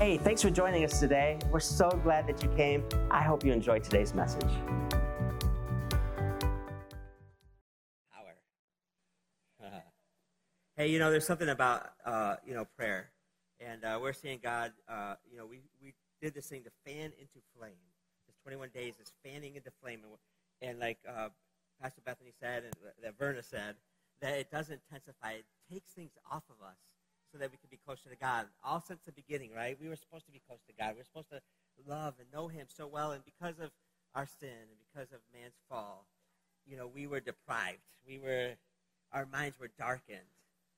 Hey, thanks for joining us today. We're so glad that you came. I hope you enjoyed today's message. power. hey, you know, there's something about uh, you know prayer, and uh, we're seeing God. Uh, you know, we we did this thing to fan into flame. This 21 days is fanning into flame, and, and like uh, Pastor Bethany said, and that Verna said, that it doesn't intensify. It takes things off of us so that we could be closer to God. All since the beginning, right? We were supposed to be close to God. We were supposed to love and know Him so well, and because of our sin and because of man's fall, you know, we were deprived. We were, our minds were darkened.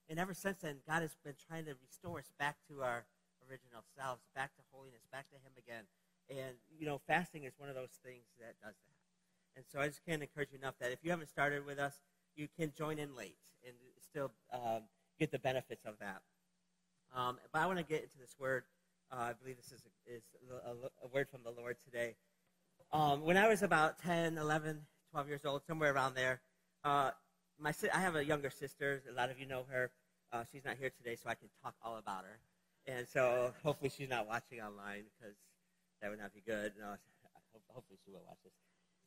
And ever since then, God has been trying to restore us back to our original selves, back to holiness, back to Him again. And, you know, fasting is one of those things that does that. And so I just can't encourage you enough that if you haven't started with us, you can join in late and still um, get the benefits of that. Um, but I want to get into this word. Uh, I believe this is, a, is a, a, word from the Lord today. Um, when I was about 10, 11, 12 years old, somewhere around there, uh, my I have a younger sister. A lot of you know her. Uh, she's not here today, so I can talk all about her. And so hopefully she's not watching online because that would not be good. No, hopefully she will watch this.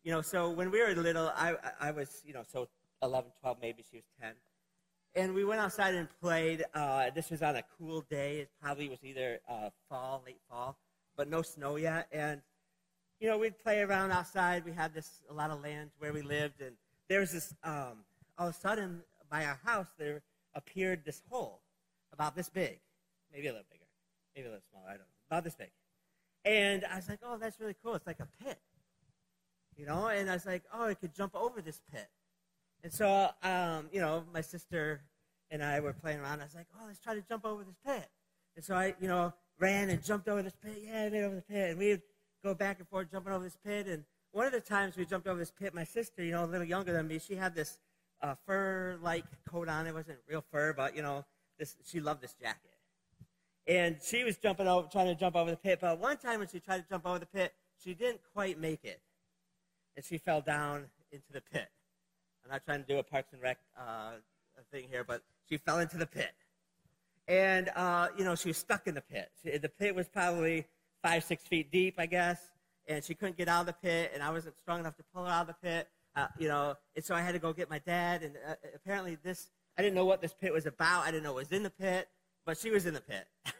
You know, so when we were little, I, I was, you know, so 11, 12, maybe she was 10. And we went outside and played. Uh, this was on a cool day. It probably was either uh, fall, late fall, but no snow yet. And, you know, we'd play around outside. We had this, a lot of land where we lived. And there was this, um, all of a sudden, by our house, there appeared this hole about this big, maybe a little bigger, maybe a little smaller, I don't know, about this big. And I was like, oh, that's really cool. It's like a pit, you know? And I was like, oh, I could jump over this pit. And so, um, you know, my sister and I were playing around. I was like, oh, let's try to jump over this pit. And so I, you know, ran and jumped over this pit. Yeah, I made over the pit. And we'd go back and forth jumping over this pit. And one of the times we jumped over this pit, my sister, you know, a little younger than me, she had this uh, fur-like coat on. It wasn't real fur, but, you know, this, she loved this jacket. And she was jumping over, trying to jump over the pit. But one time when she tried to jump over the pit, she didn't quite make it. And she fell down into the pit. I'm not trying to do a Parks and Rec uh, thing here, but she fell into the pit. And, uh, you know, she was stuck in the pit. She, the pit was probably five, six feet deep, I guess, and she couldn't get out of the pit, and I wasn't strong enough to pull her out of the pit, uh, you know, and so I had to go get my dad, and uh, apparently this, I didn't know what this pit was about. I didn't know it was in the pit, but she was in the pit.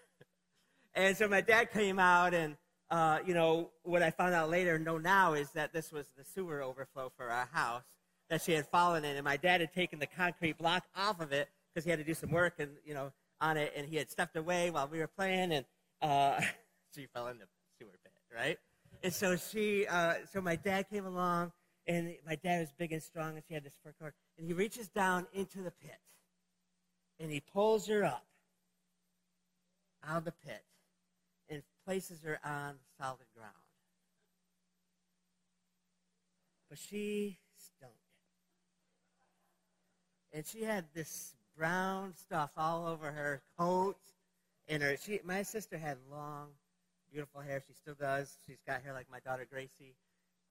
and so my dad came out, and, uh, you know, what I found out later, know now, is that this was the sewer overflow for our house that she had fallen in, and my dad had taken the concrete block off of it because he had to do some work and you know on it, and he had stepped away while we were playing, and uh, she fell in the sewer pit, right? And so she, uh, so my dad came along, and my dad was big and strong, and she had this fur coat, and he reaches down into the pit, and he pulls her up out of the pit, and places her on solid ground. But she and she had this brown stuff all over her coat. And her she my sister had long beautiful hair. She still does. She's got hair like my daughter gracie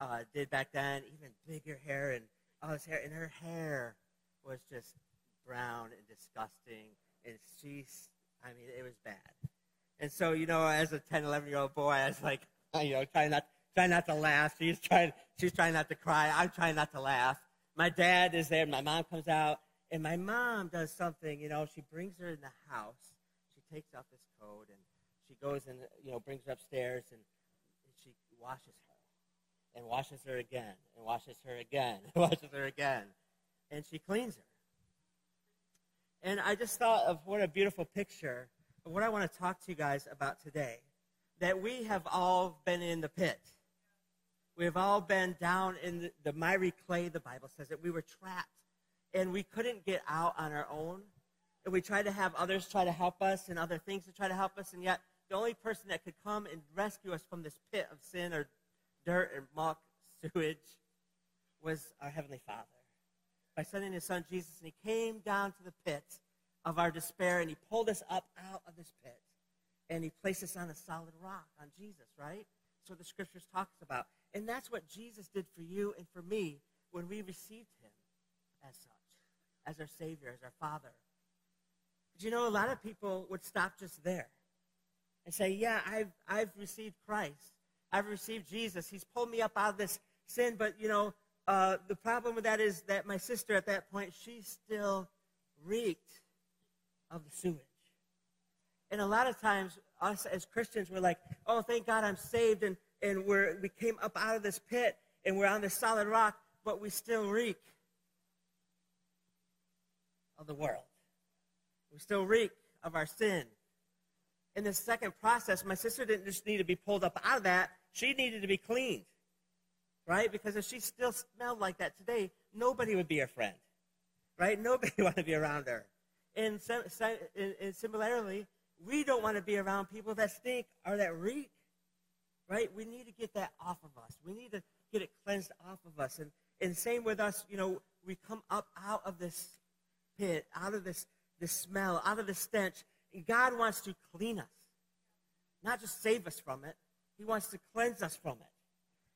uh, did back then. Even bigger hair and all this hair. And her hair was just brown and disgusting. And she's i mean it was bad. And so you know as a 10 11 year old boy i was like you know trying not trying not to laugh. She's trying she's trying not to cry. I'm trying not to laugh. My dad is there. My mom comes out and my mom does something, you know, she brings her in the house. She takes off this coat and she goes and, you know, brings her upstairs and, and she washes her and washes her again and washes her again and washes her again. And she cleans her. And I just thought of what a beautiful picture of what I want to talk to you guys about today. That we have all been in the pit. We have all been down in the, the miry clay, the Bible says, that we were trapped and we couldn't get out on our own. And we tried to have others try to help us and other things to try to help us, and yet the only person that could come and rescue us from this pit of sin or dirt and muck, sewage, was our Heavenly Father. By sending His Son Jesus, and He came down to the pit of our despair, and He pulled us up out of this pit, and He placed us on a solid rock, on Jesus, right? That's what the Scriptures talks about. And that's what Jesus did for you and for me when we received Him as such as our Savior, as our Father. But you know, a lot of people would stop just there. and say, Yeah, I've, I've received Christ. I've received Jesus. He's pulled me up out of this sin, but, you know, uh, the problem with that is that my sister at that point, she still reeked of the sewage. And a lot of times, us as Christians, we're like, oh, thank God I'm saved, and, and we're, we came up out of this pit, and we're on this solid rock, but we still reek of the world. We still reek of our sin. In the second process, my sister didn't just need to be pulled up out of that, she needed to be cleaned. Right? Because if she still smelled like that today, nobody would be her friend. Right? Nobody would want to be around her. And, and similarly, we don't want to be around people that stink or that reek. Right? We need to get that off of us. We need to get it cleansed off of us. And, and same with us, you know, we come up out of this pit, out of this, this smell, out of the stench. And God wants to clean us, not just save us from it. He wants to cleanse us from it.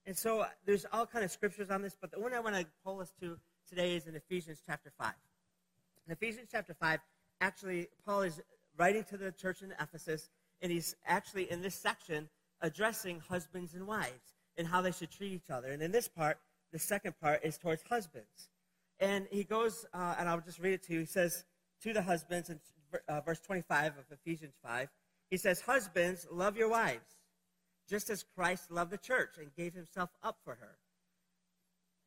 And so uh, there's all kind of scriptures on this, but the one I want to pull us to today is in Ephesians chapter 5. In Ephesians chapter 5, actually, Paul is writing to the church in Ephesus, and he's actually in this section addressing husbands and wives and how they should treat each other. And in this part, the second part is towards husbands. And he goes, uh, and I'll just read it to you. He says to the husbands in uh, verse 25 of Ephesians 5, he says, Husbands, love your wives, just as Christ loved the church and gave himself up for her.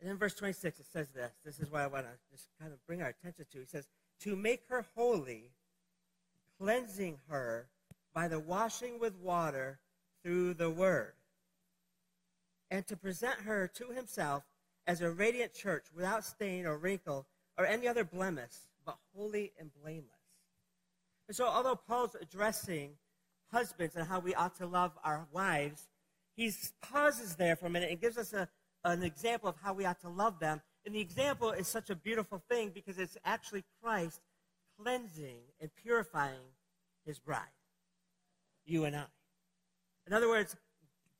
And then verse 26, it says this. This is what I want to just kind of bring our attention to. He says, To make her holy, cleansing her by the washing with water through the word, and to present her to himself as a radiant church without stain or wrinkle or any other blemish, but holy and blameless. And so, although Paul's addressing husbands and how we ought to love our wives, he pauses there for a minute and gives us a, an example of how we ought to love them. And the example is such a beautiful thing because it's actually Christ cleansing and purifying his bride, you and I. In other words,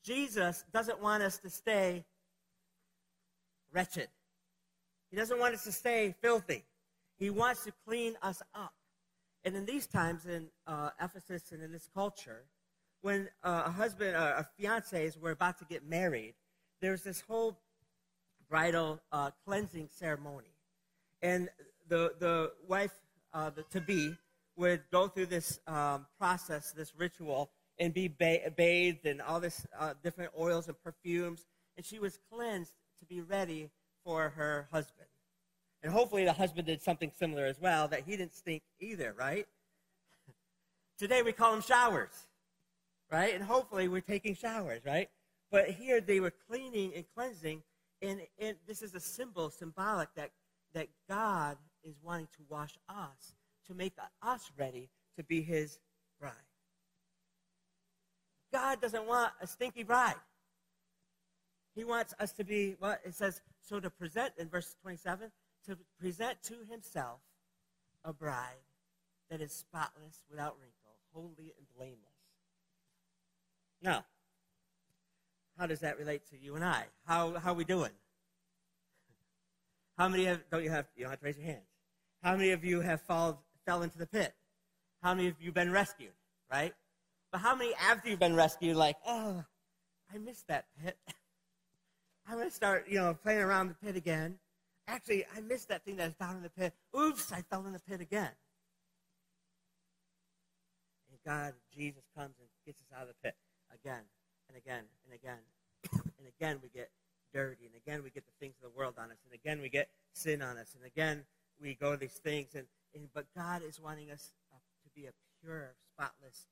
Jesus doesn't want us to stay wretched. He doesn't want us to stay filthy. He wants to clean us up. And in these times in uh, Ephesus and in this culture, when uh, a husband or a fiancés were about to get married, there's this whole bridal uh, cleansing ceremony. And the, the wife uh, the, to be would go through this um, process, this ritual, and be ba- bathed in all this uh, different oils and perfumes. And she was cleansed to be ready for her husband. And hopefully the husband did something similar as well, that he didn't stink either, right? Today we call them showers, right? And hopefully we're taking showers, right? But here they were cleaning and cleansing, and, and this is a symbol, symbolic, that, that God is wanting to wash us, to make us ready to be his bride. God doesn't want a stinky bride. He wants us to be, what it says, so to present in verse 27, to present to himself a bride that is spotless, without wrinkle, holy and blameless. Now, how does that relate to you and I? How, how are we doing? How many have, don't you have, you don't have to raise your hands. How many of you have fall, fell into the pit? How many of you been rescued, right? But how many after you've been rescued, like, oh, I missed that pit. I'm going to start, you know, playing around the pit again. Actually, I missed that thing that was down in the pit. Oops, I fell in the pit again. And God, Jesus comes and gets us out of the pit again and again and again. and again, we get dirty. And again, we get the things of the world on us. And again, we get sin on us. And again, we go to these things. And, and But God is wanting us to be a pure, spotless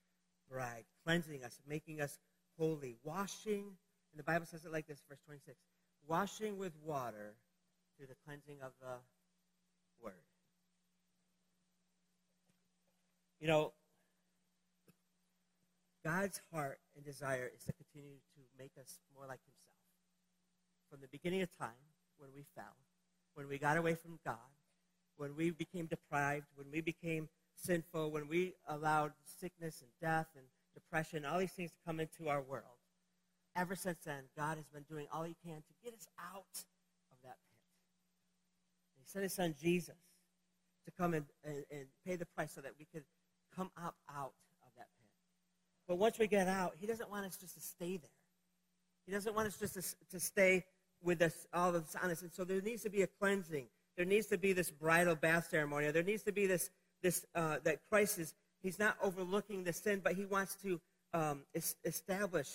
bride, cleansing us, making us holy, washing and the Bible says it like this, verse 26 washing with water through the cleansing of the word. You know, God's heart and desire is to continue to make us more like Himself. From the beginning of time, when we fell, when we got away from God, when we became deprived, when we became sinful, when we allowed sickness and death and depression, all these things to come into our world, ever since then, God has been doing all he can to get us out of that pit. He sent his son Jesus to come and, and, and pay the price so that we could come up out of that pit. But once we get out, He doesn't want us just to stay there. He doesn't want us just to, to stay with us all of this honest. And so there needs to be a cleansing. There needs to be this bridal bath ceremony. There needs to be this, this uh, that Christ is, He's not overlooking the sin, but He wants to um, es- establish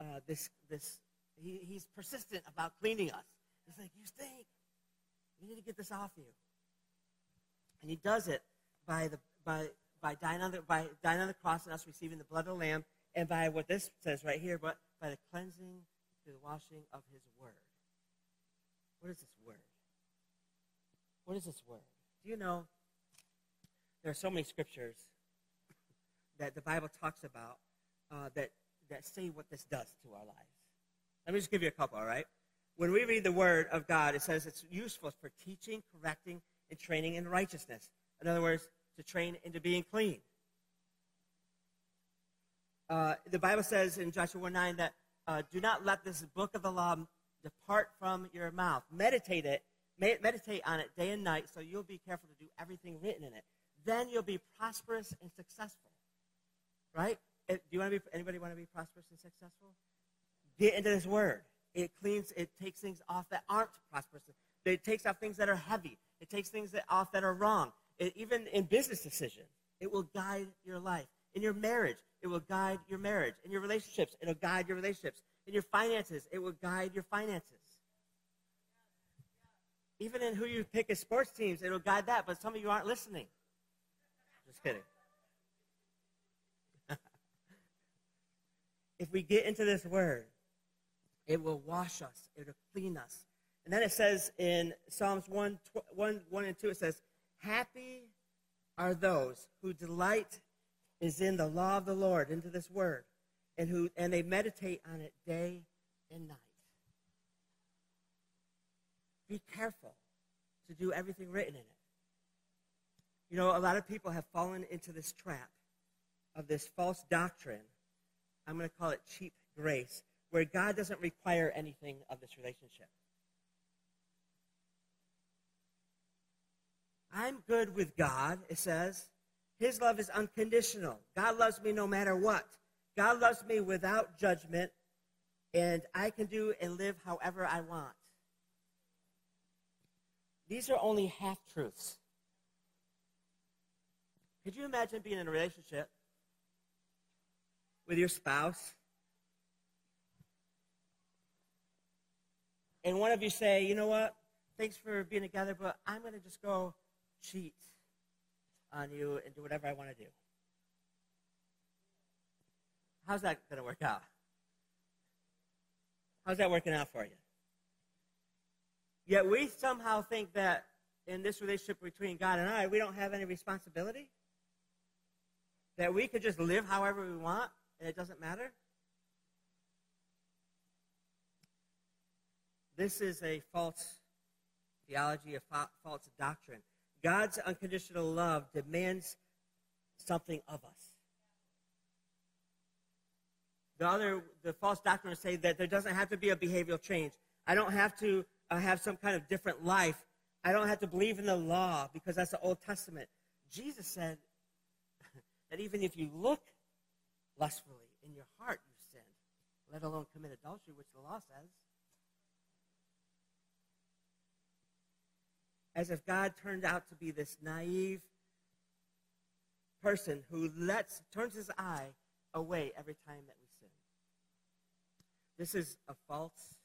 uh, this, this he, He's persistent about cleaning us. He's like, You stink. You need to get this off you. And He does it by, the, by, by, dying on the, by dying on the cross and us receiving the blood of the Lamb, and by what this says right here, but by the cleansing through the washing of His Word. What is this word? What is this word? Do you know there are so many scriptures that the Bible talks about uh, that, that say what this does to our lives? Let me just give you a couple, all right? When we read the Word of God, it says it's useful for teaching, correcting, and training in righteousness. In other words, to train into being clean. Uh, the Bible says in Joshua 1 9 that uh, do not let this book of the law depart from your mouth. Meditate it, meditate on it day and night, so you'll be careful to do everything written in it. Then you'll be prosperous and successful. Right? Eh, do you want to be? Anybody want to be prosperous and successful? Get into this word. It cleans. It takes things off that aren't prosperous. It takes off things that are heavy. It takes things that off that are wrong. It, even in business decisions, it will guide your life. In your marriage, it will guide your marriage. In your relationships, it'll guide your relationships. In your finances, it will guide your finances. Even in who you pick as sports teams, it'll guide that, but some of you aren't listening. Just kidding. If we get into this word, it will wash us, it will clean us. And then it says in Psalms 1, 1, 1 and 2, it says, Happy are those who delight is in the law of the Lord, into this word, and who and they meditate on it day and night. Be careful to do everything written in it. You know, a lot of people have fallen into this trap of this false doctrine. I'm going to call it cheap grace, where God doesn't require anything of this relationship. I'm good with God, it says. His love is unconditional. God loves me no matter what. God loves me without judgment, and I can do and live however I want. These are only half truths. Could you imagine being in a relationship with your spouse? And one of you say, you know what? Thanks for being together, but I'm going to just go cheat on you and do whatever I want to do. How's that going to work out? How's that working out for you? Yet we somehow think that in this relationship between God and I, we don't have any responsibility. That we could just live however we want and it doesn't matter. This is a false theology, a false doctrine. God's unconditional love demands something of us. The other, the false doctrine say that there doesn't have to be a behavioral change. I don't have to uh, have some kind of different life. I don't have to believe in the law because that's the Old Testament. Jesus said that even if you look lustfully in your heart, you sin, let alone commit adultery, which the law says. as if God turned out to be this naive person who lets turns his eye away every time that we sin. This is a false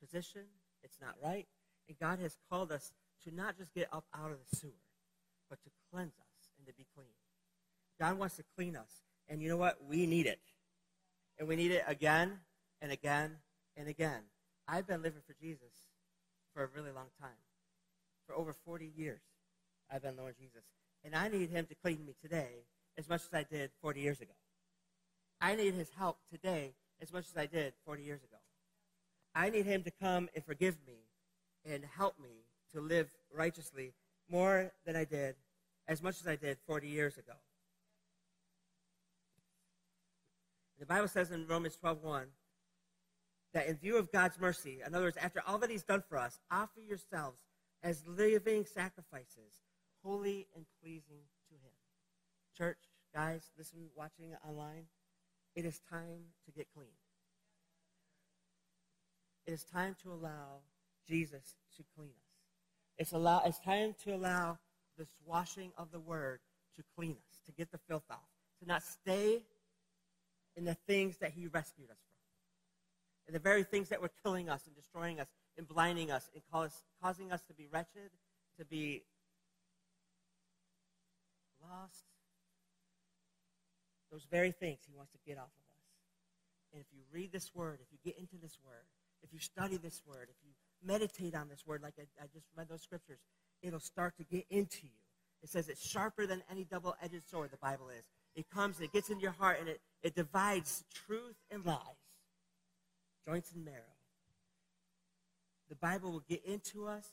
position. It's not right. And God has called us to not just get up out of the sewer, but to cleanse us and to be clean. God wants to clean us. And you know what? We need it. And we need it again and again and again. I've been living for Jesus for a really long time for over 40 years. I've been Lord Jesus. And I need him to clean me today as much as I did 40 years ago. I need his help today as much as I did 40 years ago. I need him to come and forgive me and help me to live righteously more than I did, as much as I did 40 years ago. The Bible says in Romans 12:1 that in view of God's mercy, in other words, after all that He's done for us, offer yourselves as living sacrifices, holy and pleasing to Him. Church, guys, listen, watching online, it is time to get clean. It is time to allow Jesus to clean us. It's, allow, it's time to allow this washing of the word to clean us, to get the filth off, to not stay in the things that he rescued us from, in the very things that were killing us and destroying us and blinding us and cause, causing us to be wretched, to be lost. Those very things he wants to get off of us. And if you read this word, if you get into this word, if you study this word, if you meditate on this word, like I, I just read those scriptures, it'll start to get into you. It says it's sharper than any double edged sword, the Bible is. It comes, and it gets into your heart, and it, it divides truth and lies, joints and marrow. The Bible will get into us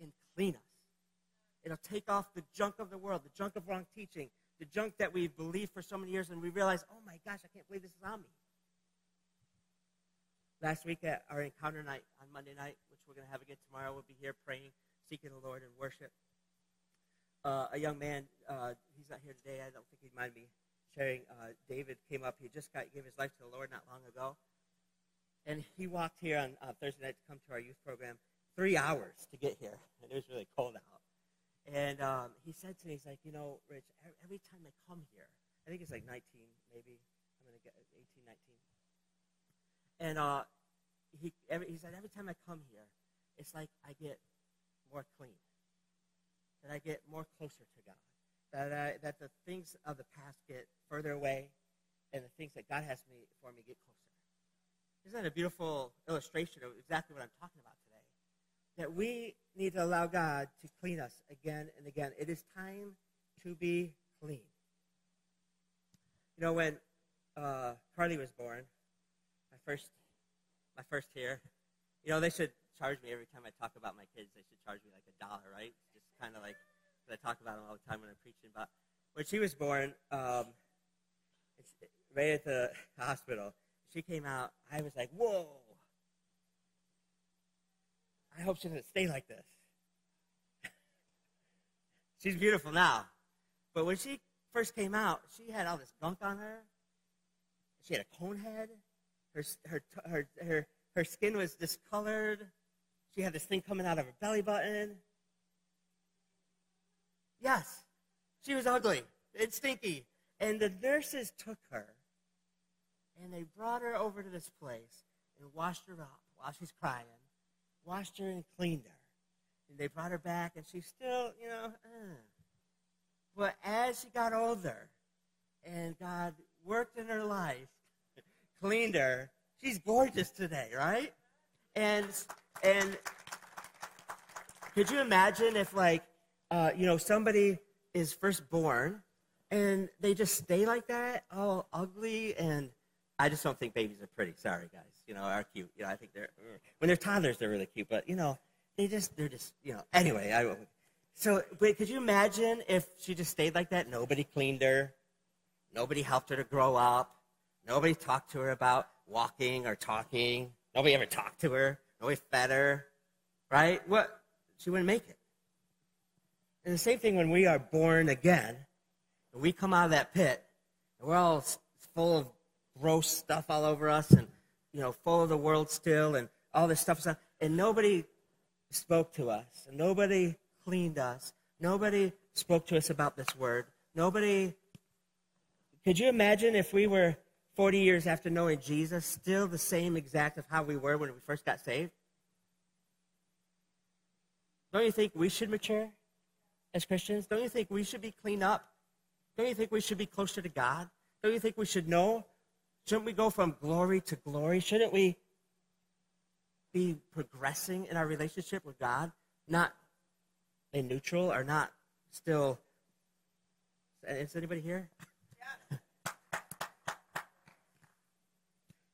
and clean us. It'll take off the junk of the world, the junk of wrong teaching, the junk that we've believed for so many years, and we realize, oh my gosh, I can't believe this is on me. Last week at our encounter night on Monday night, which we're going to have again tomorrow, we'll be here praying, seeking the Lord, and worship. Uh, a young man, uh, he's not here today. I don't think he'd mind me sharing. Uh, David came up. He just got gave his life to the Lord not long ago, and he walked here on uh, Thursday night to come to our youth program. Three hours to get here, and it was really cold out. And um, he said to me, he's like, you know, Rich, every time I come here, I think it's like 19, maybe. I'm going to get 18, 19 and uh, he, every, he said, every time I come here, it's like I get more clean, that I get more closer to God, that, I, that the things of the past get further away, and the things that God has me for me get closer. Isn't that a beautiful illustration of exactly what I'm talking about today? That we need to allow God to clean us again and again. It is time to be clean. You know, when uh, Carly was born, my first, my first here. You know, they should charge me every time I talk about my kids. They should charge me like a dollar, right? Kind of like I talk about them all the time when I'm preaching. But when she was born, um, right at the hospital, she came out. I was like, whoa. I hope she doesn't stay like this. She's beautiful now. But when she first came out, she had all this gunk on her. She had a cone head. Her, her, her, her, her skin was discolored. She had this thing coming out of her belly button. Yes, she was ugly and stinky. And the nurses took her and they brought her over to this place and washed her up while she's crying, washed her and cleaned her. And they brought her back and she's still, you know, uh. but as she got older and God worked in her life, cleaned her. She's gorgeous today, right? And and could you imagine if like uh, you know somebody is first born and they just stay like that, all ugly and I just don't think babies are pretty. Sorry, guys. You know, are cute. You know, I think they're when they're toddlers they're really cute, but you know, they just they're just you know. Anyway, I so wait, could you imagine if she just stayed like that? Nobody cleaned her, nobody helped her to grow up, Nobody talked to her about walking or talking. Nobody ever talked to her. Nobody fed her. Right? What? She wouldn't make it. And the same thing when we are born again, and we come out of that pit, and we're all full of gross stuff all over us, and you know, full of the world still, and all this stuff, and nobody spoke to us, and nobody cleaned us, nobody spoke to us about this word, nobody. Could you imagine if we were 40 years after knowing Jesus, still the same exact of how we were when we first got saved? Don't you think we should mature as Christians? Don't you think we should be cleaned up? Don't you think we should be closer to God? Don't you think we should know? Shouldn't we go from glory to glory? Shouldn't we be progressing in our relationship with God? Not in neutral or not still. Is anybody here? Yeah.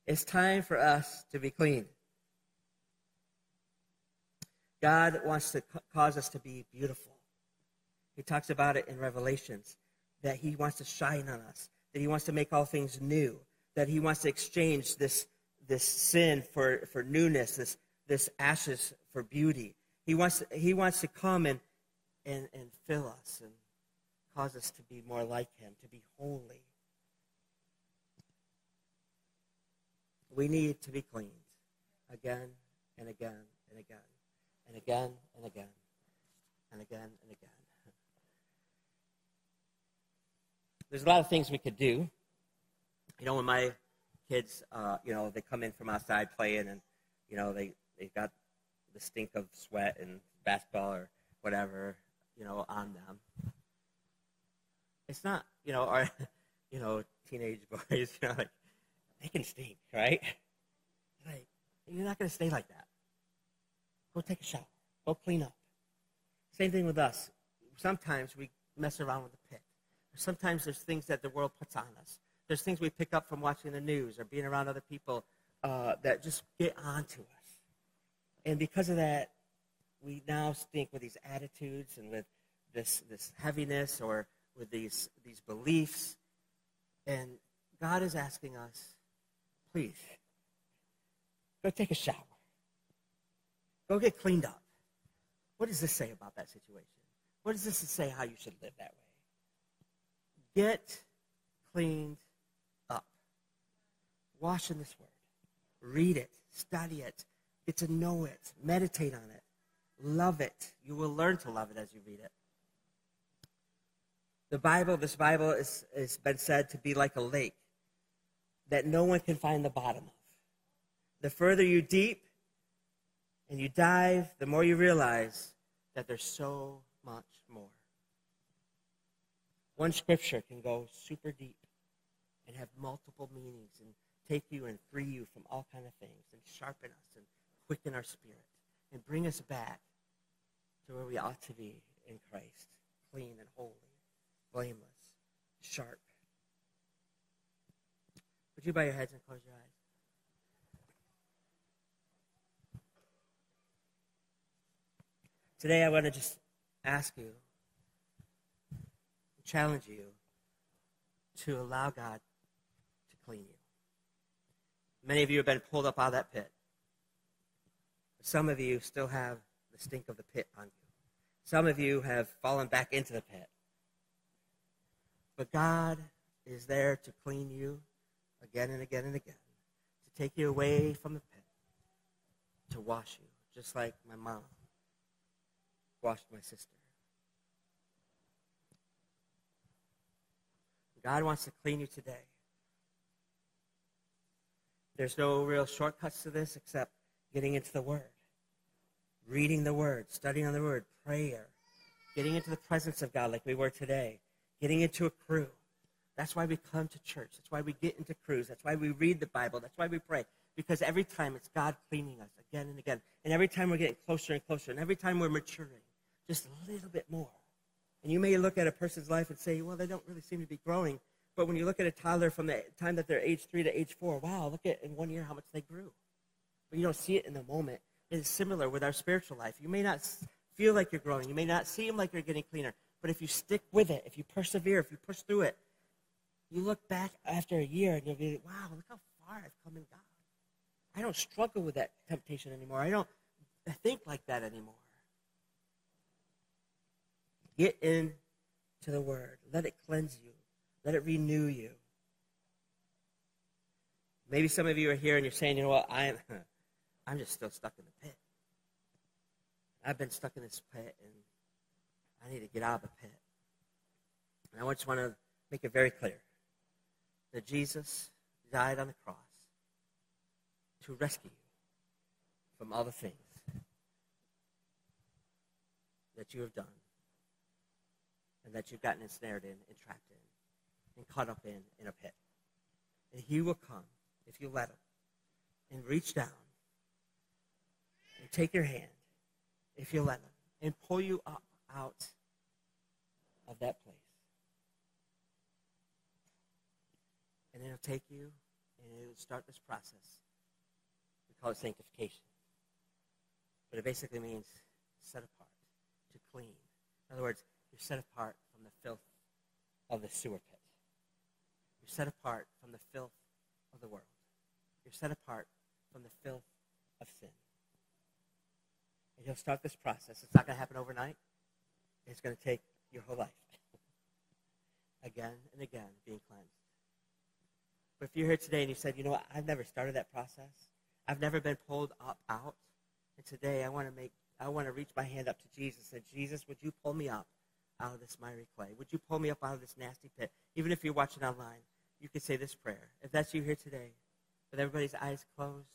It's time for us to be clean. God wants to cause us to be beautiful. He talks about it in Revelations that He wants to shine on us, that He wants to make all things new, that He wants to exchange this, this sin for, for newness, this, this ashes for beauty. He wants, he wants to come and, and, and fill us and cause us to be more like Him, to be holy. We need to be cleaned again and again and again and again and again and again and again. There's a lot of things we could do. You know, when my kids, uh, you know, they come in from outside playing and, you know, they, they've got the stink of sweat and basketball or whatever, you know, on them. It's not, you know, our, you know, teenage boys, you know, like, they can stink, right? Like, you're not going to stay like that. Go take a shower. Go clean up. Same thing with us. Sometimes we mess around with the pit. Sometimes there's things that the world puts on us. There's things we pick up from watching the news or being around other people uh, that just get onto us. And because of that, we now stink with these attitudes and with this, this heaviness or with these, these beliefs. And God is asking us, please, go take a shower. Go get cleaned up. What does this say about that situation? What does this say how you should live that way? Get cleaned up. Wash in this word. Read it. Study it. Get to know it. Meditate on it. Love it. You will learn to love it as you read it. The Bible, this Bible is, has been said to be like a lake that no one can find the bottom of. The further you deep and you dive, the more you realize that there's so much more. One scripture can go super deep and have multiple meanings and take you and free you from all kind of things and sharpen us and quicken our spirit and bring us back to where we ought to be in Christ, clean and holy, blameless, sharp. Would you bow your heads and close your eyes? Today, I want to just ask you, challenge you to allow God to clean you. Many of you have been pulled up out of that pit. Some of you still have the stink of the pit on you. Some of you have fallen back into the pit. But God is there to clean you again and again and again, to take you away from the pit, to wash you, just like my mom washed my sister. God wants to clean you today. There's no real shortcuts to this except getting into the Word, reading the Word, studying on the Word, prayer, getting into the presence of God like we were today, getting into a crew. That's why we come to church. That's why we get into crews. That's why we read the Bible. That's why we pray. Because every time it's God cleaning us again and again. And every time we're getting closer and closer. And every time we're maturing just a little bit more. And you may look at a person's life and say, well, they don't really seem to be growing. But when you look at a toddler from the time that they're age three to age four, wow, look at in one year how much they grew. But you don't see it in the moment. It is similar with our spiritual life. You may not feel like you're growing. You may not seem like you're getting cleaner. But if you stick with it, if you persevere, if you push through it, you look back after a year and you'll be, like, wow, look how far I've come in God. I don't struggle with that temptation anymore. I don't think like that anymore. Get into the Word. Let it cleanse you. Let it renew you. Maybe some of you are here and you're saying, you know what, I'm, I'm just still stuck in the pit. I've been stuck in this pit and I need to get out of the pit. And I just want to make it very clear that Jesus died on the cross to rescue you from all the things that you have done and that you've gotten ensnared in and trapped in and caught up in in a pit. And he will come, if you let him, and reach down and take your hand, if you let him, and pull you up out of that place. And he'll take you and it'll start this process. We call it sanctification. But it basically means set apart, to clean. In other words, you're set apart from the filth of the sewer pit. You're set apart from the filth of the world. You're set apart from the filth of sin. And he'll start this process. It's not going to happen overnight. It's going to take your whole life. again and again being cleansed. But if you're here today and you said, you know what, I've never started that process, I've never been pulled up out, and today I want to make, I want to reach my hand up to Jesus and say, Jesus, would you pull me up out of this miry clay? Would you pull me up out of this nasty pit? Even if you're watching online, you could say this prayer. If that's you here today, with everybody's eyes closed,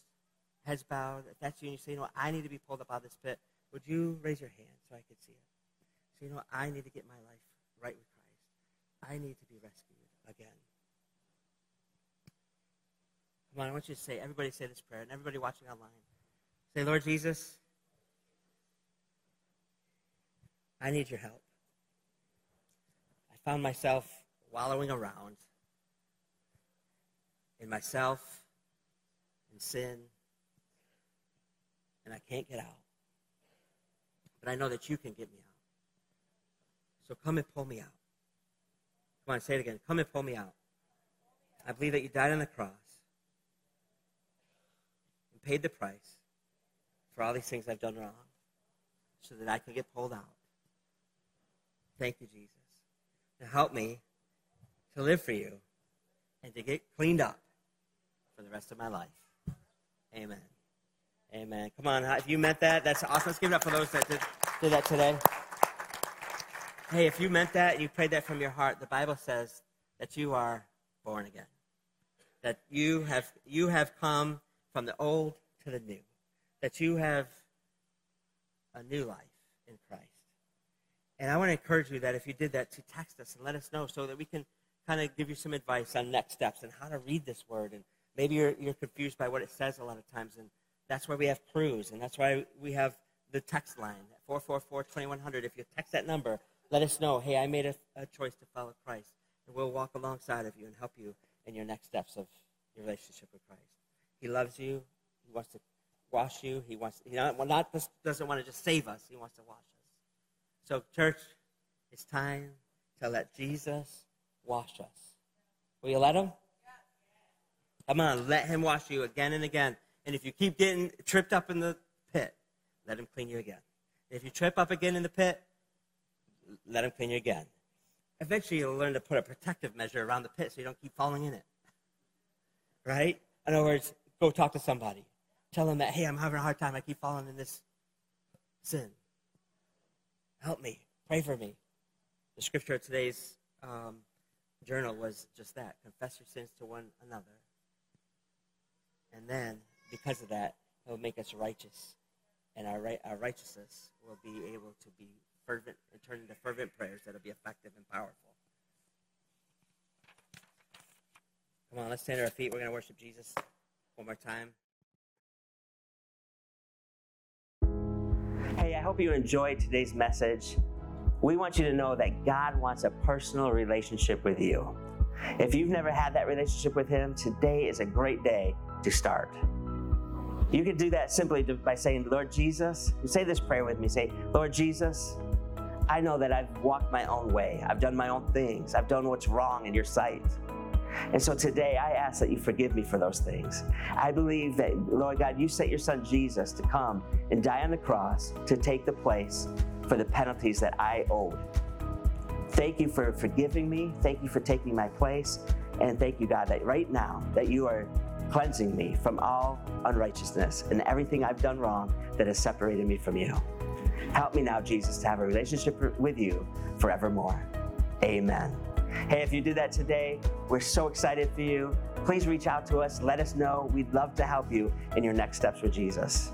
heads bowed, if that's you and you say, you know I need to be pulled up out of this pit, would you raise your hand so I could see it? So, you know I need to get my life right with Christ. I need to be rescued again. Come on, I want you to say, everybody say this prayer, and everybody watching online. Say, Lord Jesus, I need your help. Found myself wallowing around in myself, in sin, and I can't get out. But I know that you can get me out. So come and pull me out. Come on, say it again. Come and pull me out. I believe that you died on the cross and paid the price for all these things I've done wrong so that I can get pulled out. Thank you, Jesus. To help me to live for you and to get cleaned up for the rest of my life. Amen. Amen. Come on, if you meant that, that's awesome. Let's give it up for those that did, did that today. Hey, if you meant that and you prayed that from your heart, the Bible says that you are born again. That you have you have come from the old to the new. That you have a new life in Christ. And I want to encourage you that if you did that, to text us and let us know so that we can kind of give you some advice on next steps and how to read this word. And maybe you're, you're confused by what it says a lot of times. And that's why we have Crews. And that's why we have the text line, 444 2100. If you text that number, let us know, hey, I made a, a choice to follow Christ. And we'll walk alongside of you and help you in your next steps of your relationship with Christ. He loves you. He wants to wash you. He wants, he not, well, not just doesn't want to just save us. He wants to wash us. So, church, it's time to let Jesus wash us. Will you let him? Come on, let him wash you again and again. And if you keep getting tripped up in the pit, let him clean you again. If you trip up again in the pit, let him clean you again. Eventually, you'll learn to put a protective measure around the pit so you don't keep falling in it. Right? In other words, go talk to somebody. Tell them that, hey, I'm having a hard time. I keep falling in this sin. Help me. Pray for me. The scripture of today's um, journal was just that confess your sins to one another. And then, because of that, He'll make us righteous. And our, our righteousness will be able to be fervent and turn into fervent prayers that'll be effective and powerful. Come on, let's stand to our feet. We're going to worship Jesus one more time. Hey, I hope you enjoyed today's message. We want you to know that God wants a personal relationship with you. If you've never had that relationship with Him, today is a great day to start. You can do that simply by saying, Lord Jesus, say this prayer with me. Say, Lord Jesus, I know that I've walked my own way. I've done my own things. I've done what's wrong in your sight. And so today I ask that you forgive me for those things. I believe that, Lord God, you sent your son Jesus to come and die on the cross to take the place for the penalties that I owed. Thank you for forgiving me. Thank you for taking my place. And thank you, God, that right now that you are cleansing me from all unrighteousness and everything I've done wrong that has separated me from you. Help me now, Jesus, to have a relationship with you forevermore. Amen. Hey, if you did that today, we're so excited for you. Please reach out to us. Let us know. We'd love to help you in your next steps with Jesus.